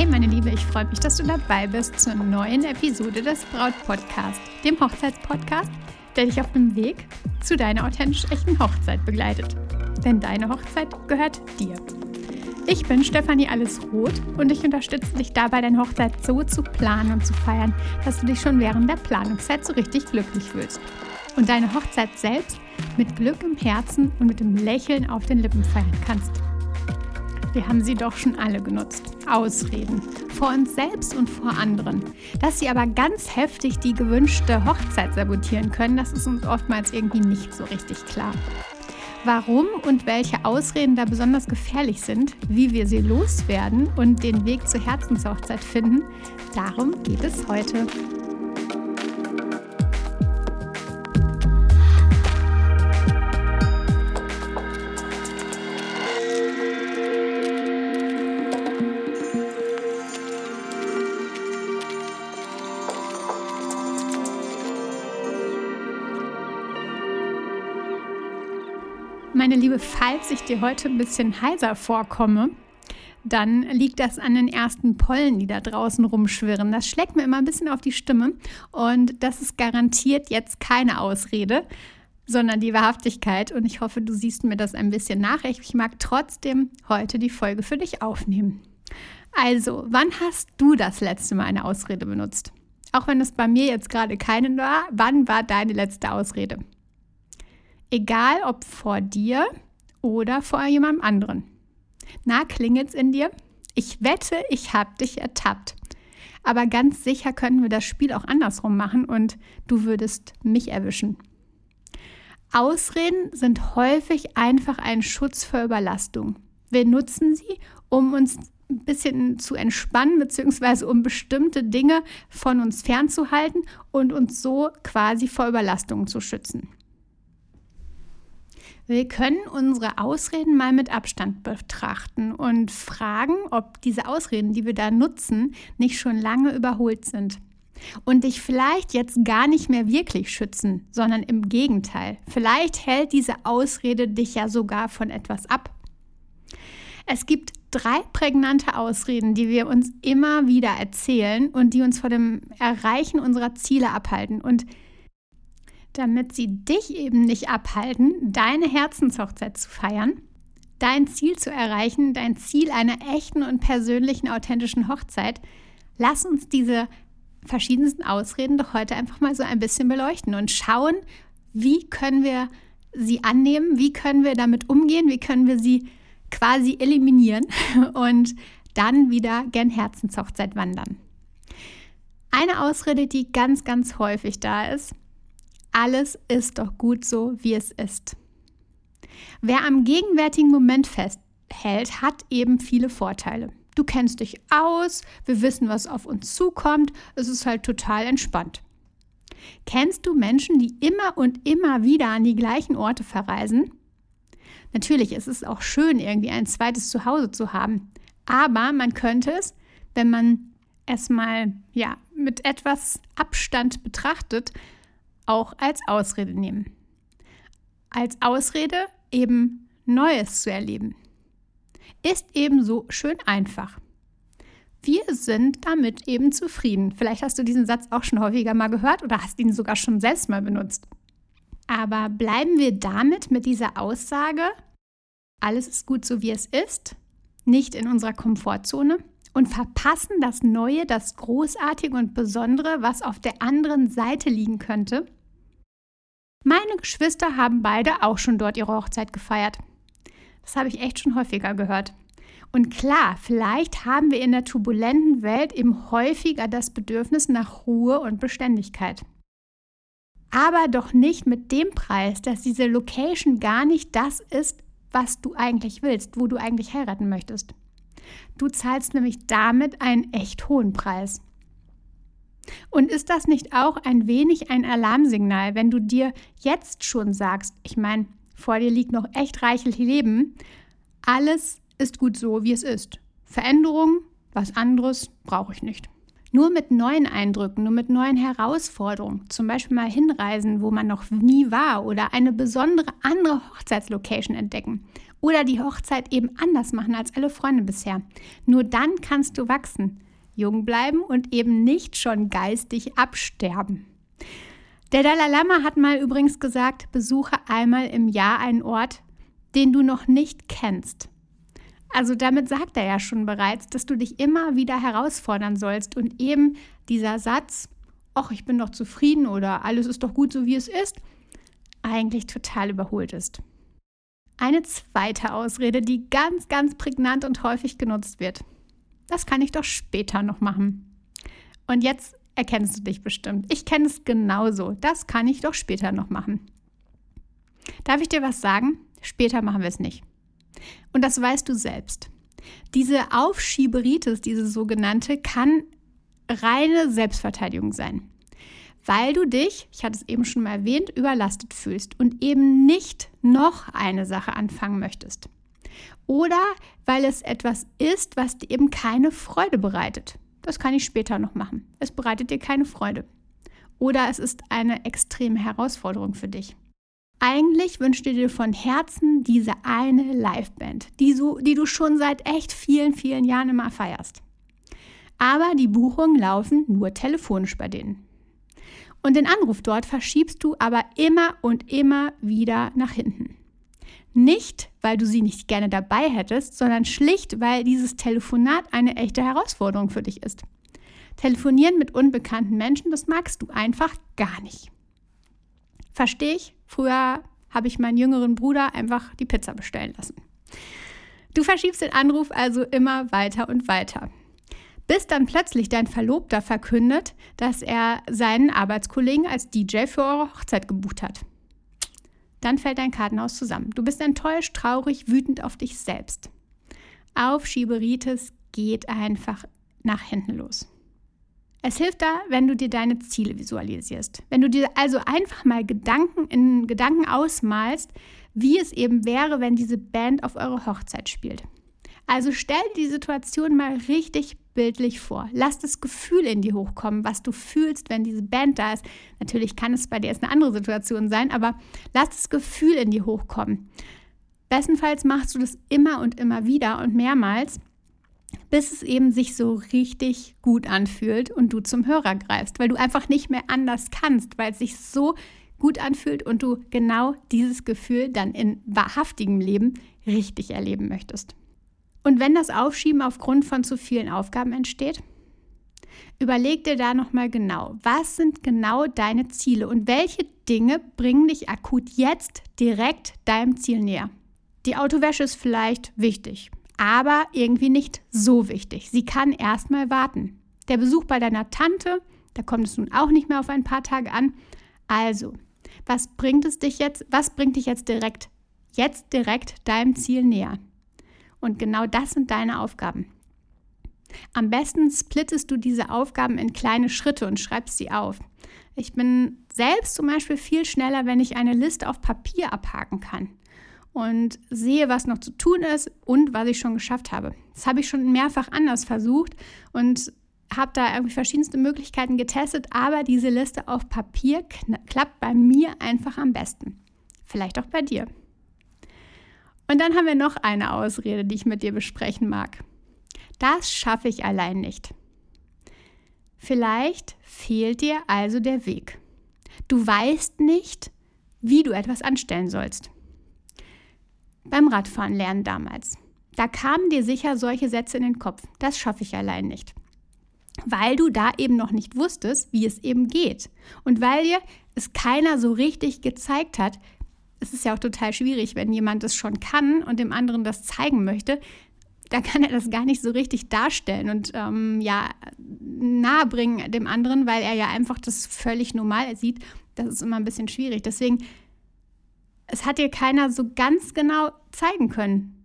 Hey meine Liebe, ich freue mich, dass du dabei bist zur neuen Episode des Braut Podcast, dem Hochzeitspodcast, der dich auf dem Weg zu deiner authentisch echten Hochzeit begleitet. Denn deine Hochzeit gehört dir. Ich bin Stefanie Allesroth und ich unterstütze dich dabei, deine Hochzeit so zu planen und zu feiern, dass du dich schon während der Planungszeit so richtig glücklich fühlst. Und deine Hochzeit selbst mit Glück im Herzen und mit dem Lächeln auf den Lippen feiern kannst. Wir haben sie doch schon alle genutzt. Ausreden. Vor uns selbst und vor anderen. Dass sie aber ganz heftig die gewünschte Hochzeit sabotieren können, das ist uns oftmals irgendwie nicht so richtig klar. Warum und welche Ausreden da besonders gefährlich sind, wie wir sie loswerden und den Weg zur Herzenshochzeit finden, darum geht es heute. Liebe, falls ich dir heute ein bisschen heiser vorkomme, dann liegt das an den ersten Pollen, die da draußen rumschwirren. Das schlägt mir immer ein bisschen auf die Stimme und das ist garantiert jetzt keine Ausrede, sondern die Wahrhaftigkeit. Und ich hoffe, du siehst mir das ein bisschen nach. Ich mag trotzdem heute die Folge für dich aufnehmen. Also, wann hast du das letzte Mal eine Ausrede benutzt? Auch wenn es bei mir jetzt gerade keine war, wann war deine letzte Ausrede? Egal ob vor dir oder vor jemandem anderen. Na, klingelt's in dir? Ich wette, ich hab dich ertappt. Aber ganz sicher können wir das Spiel auch andersrum machen und du würdest mich erwischen. Ausreden sind häufig einfach ein Schutz vor Überlastung. Wir nutzen sie, um uns ein bisschen zu entspannen, beziehungsweise um bestimmte Dinge von uns fernzuhalten und uns so quasi vor Überlastung zu schützen. Wir können unsere Ausreden mal mit Abstand betrachten und fragen, ob diese Ausreden, die wir da nutzen, nicht schon lange überholt sind und dich vielleicht jetzt gar nicht mehr wirklich schützen, sondern im Gegenteil. Vielleicht hält diese Ausrede dich ja sogar von etwas ab. Es gibt drei prägnante Ausreden, die wir uns immer wieder erzählen und die uns vor dem Erreichen unserer Ziele abhalten. Und damit sie dich eben nicht abhalten, deine Herzenshochzeit zu feiern, dein Ziel zu erreichen, dein Ziel einer echten und persönlichen, authentischen Hochzeit, lass uns diese verschiedensten Ausreden doch heute einfach mal so ein bisschen beleuchten und schauen, wie können wir sie annehmen, wie können wir damit umgehen, wie können wir sie quasi eliminieren und dann wieder gern Herzenshochzeit wandern. Eine Ausrede, die ganz, ganz häufig da ist, alles ist doch gut so, wie es ist. Wer am gegenwärtigen Moment festhält, hat eben viele Vorteile. Du kennst dich aus, wir wissen, was auf uns zukommt, es ist halt total entspannt. Kennst du Menschen, die immer und immer wieder an die gleichen Orte verreisen? Natürlich ist es auch schön, irgendwie ein zweites Zuhause zu haben, aber man könnte es, wenn man es mal ja, mit etwas Abstand betrachtet, auch als Ausrede nehmen. Als Ausrede eben Neues zu erleben. Ist eben so schön einfach. Wir sind damit eben zufrieden. Vielleicht hast du diesen Satz auch schon häufiger mal gehört oder hast ihn sogar schon selbst mal benutzt. Aber bleiben wir damit mit dieser Aussage, alles ist gut so wie es ist, nicht in unserer Komfortzone und verpassen das Neue, das Großartige und Besondere, was auf der anderen Seite liegen könnte? Meine Geschwister haben beide auch schon dort ihre Hochzeit gefeiert. Das habe ich echt schon häufiger gehört. Und klar, vielleicht haben wir in der turbulenten Welt eben häufiger das Bedürfnis nach Ruhe und Beständigkeit. Aber doch nicht mit dem Preis, dass diese Location gar nicht das ist, was du eigentlich willst, wo du eigentlich heiraten möchtest. Du zahlst nämlich damit einen echt hohen Preis. Und ist das nicht auch ein wenig ein Alarmsignal, wenn du dir jetzt schon sagst, ich meine, vor dir liegt noch echt reichlich Leben, alles ist gut so, wie es ist. Veränderung, was anderes brauche ich nicht. Nur mit neuen Eindrücken, nur mit neuen Herausforderungen, zum Beispiel mal hinreisen, wo man noch nie war oder eine besondere andere Hochzeitslocation entdecken Oder die Hochzeit eben anders machen als alle Freunde bisher. Nur dann kannst du wachsen, jung bleiben und eben nicht schon geistig absterben. Der Dalai Lama hat mal übrigens gesagt, besuche einmal im Jahr einen Ort, den du noch nicht kennst. Also damit sagt er ja schon bereits, dass du dich immer wieder herausfordern sollst und eben dieser Satz, ach, ich bin doch zufrieden oder alles ist doch gut so wie es ist, eigentlich total überholt ist. Eine zweite Ausrede, die ganz, ganz prägnant und häufig genutzt wird. Das kann ich doch später noch machen. Und jetzt erkennst du dich bestimmt. Ich kenne es genauso. Das kann ich doch später noch machen. Darf ich dir was sagen? Später machen wir es nicht. Und das weißt du selbst. Diese Aufschieberitis, diese sogenannte, kann reine Selbstverteidigung sein. Weil du dich, ich hatte es eben schon mal erwähnt, überlastet fühlst und eben nicht noch eine Sache anfangen möchtest. Oder weil es etwas ist, was dir eben keine Freude bereitet. Das kann ich später noch machen. Es bereitet dir keine Freude. Oder es ist eine extreme Herausforderung für dich. Eigentlich wünschst du dir von Herzen diese eine Liveband, die, so, die du schon seit echt vielen, vielen Jahren immer feierst. Aber die Buchungen laufen nur telefonisch bei denen. Und den Anruf dort verschiebst du aber immer und immer wieder nach hinten. Nicht, weil du sie nicht gerne dabei hättest, sondern schlicht, weil dieses Telefonat eine echte Herausforderung für dich ist. Telefonieren mit unbekannten Menschen, das magst du einfach gar nicht. Verstehe ich. Früher habe ich meinen jüngeren Bruder einfach die Pizza bestellen lassen. Du verschiebst den Anruf also immer weiter und weiter. Bis dann plötzlich dein Verlobter verkündet, dass er seinen Arbeitskollegen als DJ für eure Hochzeit gebucht hat. Dann fällt dein Kartenhaus zusammen. Du bist enttäuscht, traurig, wütend auf dich selbst. Aufschieberitis geht einfach nach hinten los. Es hilft da, wenn du dir deine Ziele visualisierst. Wenn du dir also einfach mal Gedanken in Gedanken ausmalst, wie es eben wäre, wenn diese Band auf eure Hochzeit spielt. Also stell die Situation mal richtig bildlich vor. Lass das Gefühl in dir hochkommen, was du fühlst, wenn diese Band da ist. Natürlich kann es bei dir jetzt eine andere Situation sein, aber lass das Gefühl in dir hochkommen. Bestenfalls machst du das immer und immer wieder und mehrmals bis es eben sich so richtig gut anfühlt und du zum Hörer greifst, weil du einfach nicht mehr anders kannst, weil es sich so gut anfühlt und du genau dieses Gefühl dann in wahrhaftigem Leben richtig erleben möchtest. Und wenn das Aufschieben aufgrund von zu vielen Aufgaben entsteht, überleg dir da nochmal genau, was sind genau deine Ziele und welche Dinge bringen dich akut jetzt direkt deinem Ziel näher. Die Autowäsche ist vielleicht wichtig, aber irgendwie nicht so wichtig. Sie kann erstmal warten. Der Besuch bei deiner Tante, da kommt es nun auch nicht mehr auf ein paar Tage an. Also, was bringt es dich jetzt, was bringt dich jetzt direkt, jetzt direkt deinem Ziel näher? Und genau das sind deine Aufgaben. Am besten splittest du diese Aufgaben in kleine Schritte und schreibst sie auf. Ich bin selbst zum Beispiel viel schneller, wenn ich eine Liste auf Papier abhaken kann und sehe, was noch zu tun ist und was ich schon geschafft habe. Das habe ich schon mehrfach anders versucht und habe da irgendwie verschiedenste Möglichkeiten getestet, aber diese Liste auf Papier klappt bei mir einfach am besten. Vielleicht auch bei dir. Und dann haben wir noch eine Ausrede, die ich mit dir besprechen mag. Das schaffe ich allein nicht. Vielleicht fehlt dir also der Weg. Du weißt nicht, wie du etwas anstellen sollst beim Radfahren lernen damals. Da kamen dir sicher solche Sätze in den Kopf. Das schaffe ich allein nicht. Weil du da eben noch nicht wusstest, wie es eben geht. Und weil dir es keiner so richtig gezeigt hat, es ist ja auch total schwierig, wenn jemand das schon kann und dem anderen das zeigen möchte, da kann er das gar nicht so richtig darstellen und ähm, ja nahebringen dem anderen, weil er ja einfach das völlig normal sieht. Das ist immer ein bisschen schwierig. Deswegen es hat dir keiner so ganz genau zeigen können.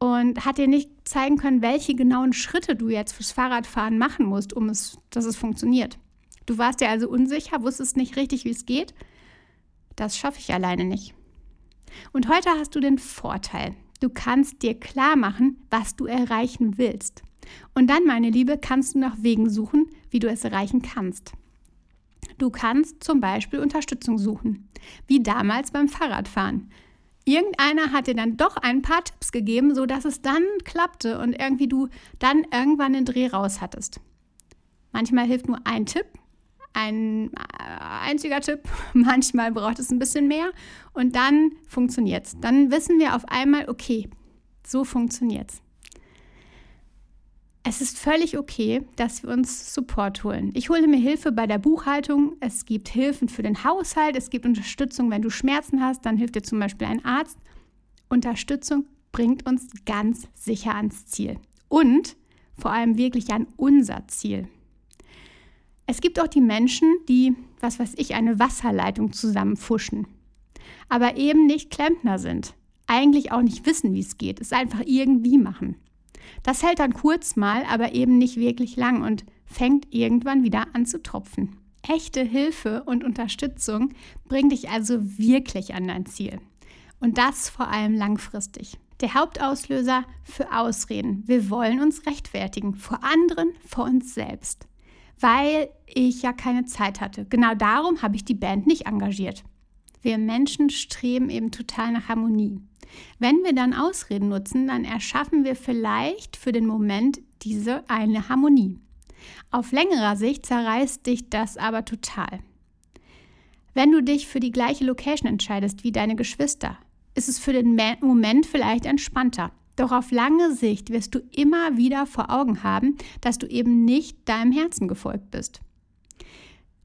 Und hat dir nicht zeigen können, welche genauen Schritte du jetzt fürs Fahrradfahren machen musst, um es, dass es funktioniert. Du warst dir also unsicher, wusstest nicht richtig, wie es geht. Das schaffe ich alleine nicht. Und heute hast du den Vorteil. Du kannst dir klar machen, was du erreichen willst. Und dann, meine Liebe, kannst du nach Wegen suchen, wie du es erreichen kannst. Du kannst zum Beispiel Unterstützung suchen, wie damals beim Fahrradfahren. irgendeiner hat dir dann doch ein paar Tipps gegeben, sodass es dann klappte und irgendwie du dann irgendwann den Dreh raus hattest. Manchmal hilft nur ein Tipp, ein äh, einziger Tipp, manchmal braucht es ein bisschen mehr und dann funktioniert es. Dann wissen wir auf einmal, okay, so funktioniert es. Es ist völlig okay, dass wir uns Support holen. Ich hole mir Hilfe bei der Buchhaltung. Es gibt Hilfen für den Haushalt. Es gibt Unterstützung, wenn du Schmerzen hast. Dann hilft dir zum Beispiel ein Arzt. Unterstützung bringt uns ganz sicher ans Ziel. Und vor allem wirklich an unser Ziel. Es gibt auch die Menschen, die, was weiß ich, eine Wasserleitung zusammenfuschen, aber eben nicht Klempner sind, eigentlich auch nicht wissen, wie es geht, es einfach irgendwie machen. Das hält dann kurz mal, aber eben nicht wirklich lang und fängt irgendwann wieder an zu tropfen. Echte Hilfe und Unterstützung bringt dich also wirklich an dein Ziel. Und das vor allem langfristig. Der Hauptauslöser für Ausreden. Wir wollen uns rechtfertigen vor anderen, vor uns selbst weil ich ja keine Zeit hatte. Genau darum habe ich die Band nicht engagiert. Wir Menschen streben eben total nach Harmonie. Wenn wir dann Ausreden nutzen, dann erschaffen wir vielleicht für den Moment diese eine Harmonie. Auf längerer Sicht zerreißt dich das aber total. Wenn du dich für die gleiche Location entscheidest wie deine Geschwister, ist es für den Moment vielleicht entspannter. Doch auf lange Sicht wirst du immer wieder vor Augen haben, dass du eben nicht deinem Herzen gefolgt bist.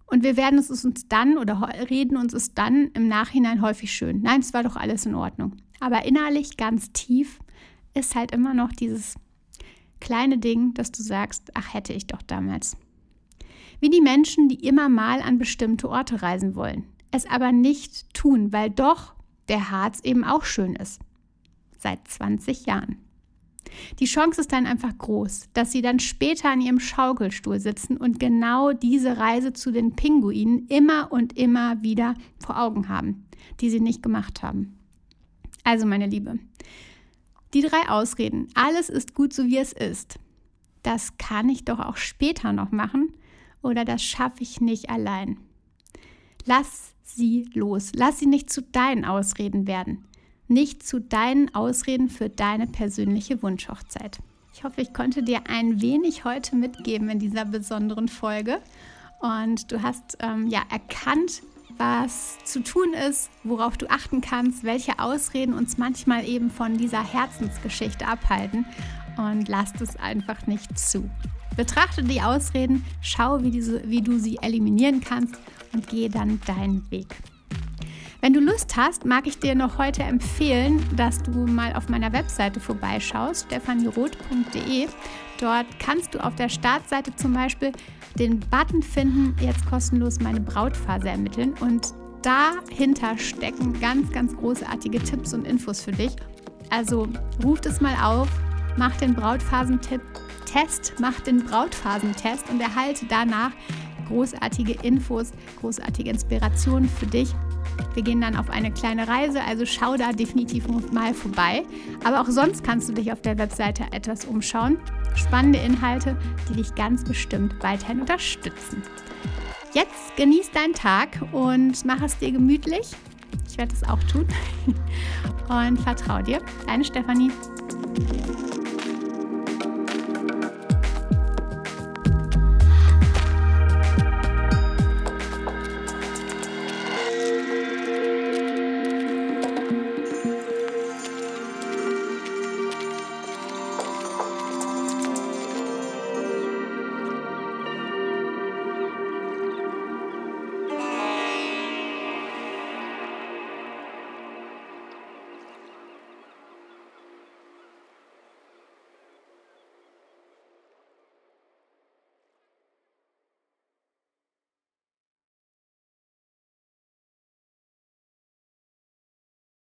Und wir werden es uns dann oder reden uns es dann im Nachhinein häufig schön. Nein, es war doch alles in Ordnung. Aber innerlich ganz tief ist halt immer noch dieses kleine Ding, dass du sagst, ach hätte ich doch damals. Wie die Menschen, die immer mal an bestimmte Orte reisen wollen, es aber nicht tun, weil doch der Harz eben auch schön ist seit 20 Jahren. Die Chance ist dann einfach groß, dass sie dann später an ihrem Schaukelstuhl sitzen und genau diese Reise zu den Pinguinen immer und immer wieder vor Augen haben, die sie nicht gemacht haben. Also meine Liebe, die drei Ausreden, alles ist gut so wie es ist, das kann ich doch auch später noch machen oder das schaffe ich nicht allein. Lass sie los, lass sie nicht zu deinen Ausreden werden nicht zu deinen Ausreden für deine persönliche Wunschhochzeit. Ich hoffe, ich konnte dir ein wenig heute mitgeben in dieser besonderen Folge und du hast ähm, ja erkannt, was zu tun ist, worauf du achten kannst, welche Ausreden uns manchmal eben von dieser Herzensgeschichte abhalten und lass es einfach nicht zu. Betrachte die Ausreden, schau, wie, diese, wie du sie eliminieren kannst und gehe dann deinen Weg. Wenn du Lust hast, mag ich dir noch heute empfehlen, dass du mal auf meiner Webseite vorbeischaust, stefanieroth.de. Dort kannst du auf der Startseite zum Beispiel den Button finden, jetzt kostenlos meine Brautphase ermitteln. Und dahinter stecken ganz, ganz großartige Tipps und Infos für dich. Also ruft es mal auf, mach den Brautphasentipp. Test, mach den Brautphasentest und erhalte danach großartige Infos, großartige Inspirationen für dich wir gehen dann auf eine kleine Reise, also schau da definitiv mal vorbei. Aber auch sonst kannst du dich auf der Webseite etwas umschauen. Spannende Inhalte, die dich ganz bestimmt weiterhin unterstützen. Jetzt genieß deinen Tag und mach es dir gemütlich. Ich werde es auch tun. Und vertrau dir. Deine Stefanie.